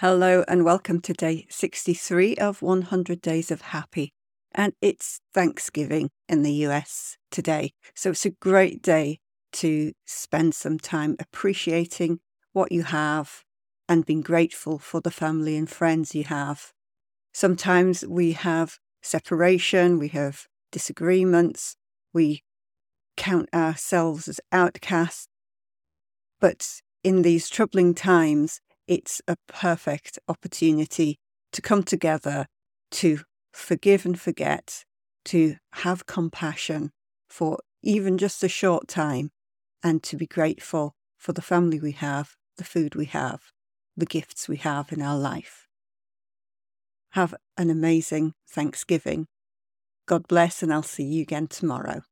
Hello and welcome to day 63 of 100 Days of Happy. And it's Thanksgiving in the US today. So it's a great day to spend some time appreciating what you have and being grateful for the family and friends you have. Sometimes we have separation, we have disagreements, we count ourselves as outcasts. But in these troubling times, it's a perfect opportunity to come together, to forgive and forget, to have compassion for even just a short time, and to be grateful for the family we have, the food we have, the gifts we have in our life. Have an amazing Thanksgiving. God bless, and I'll see you again tomorrow.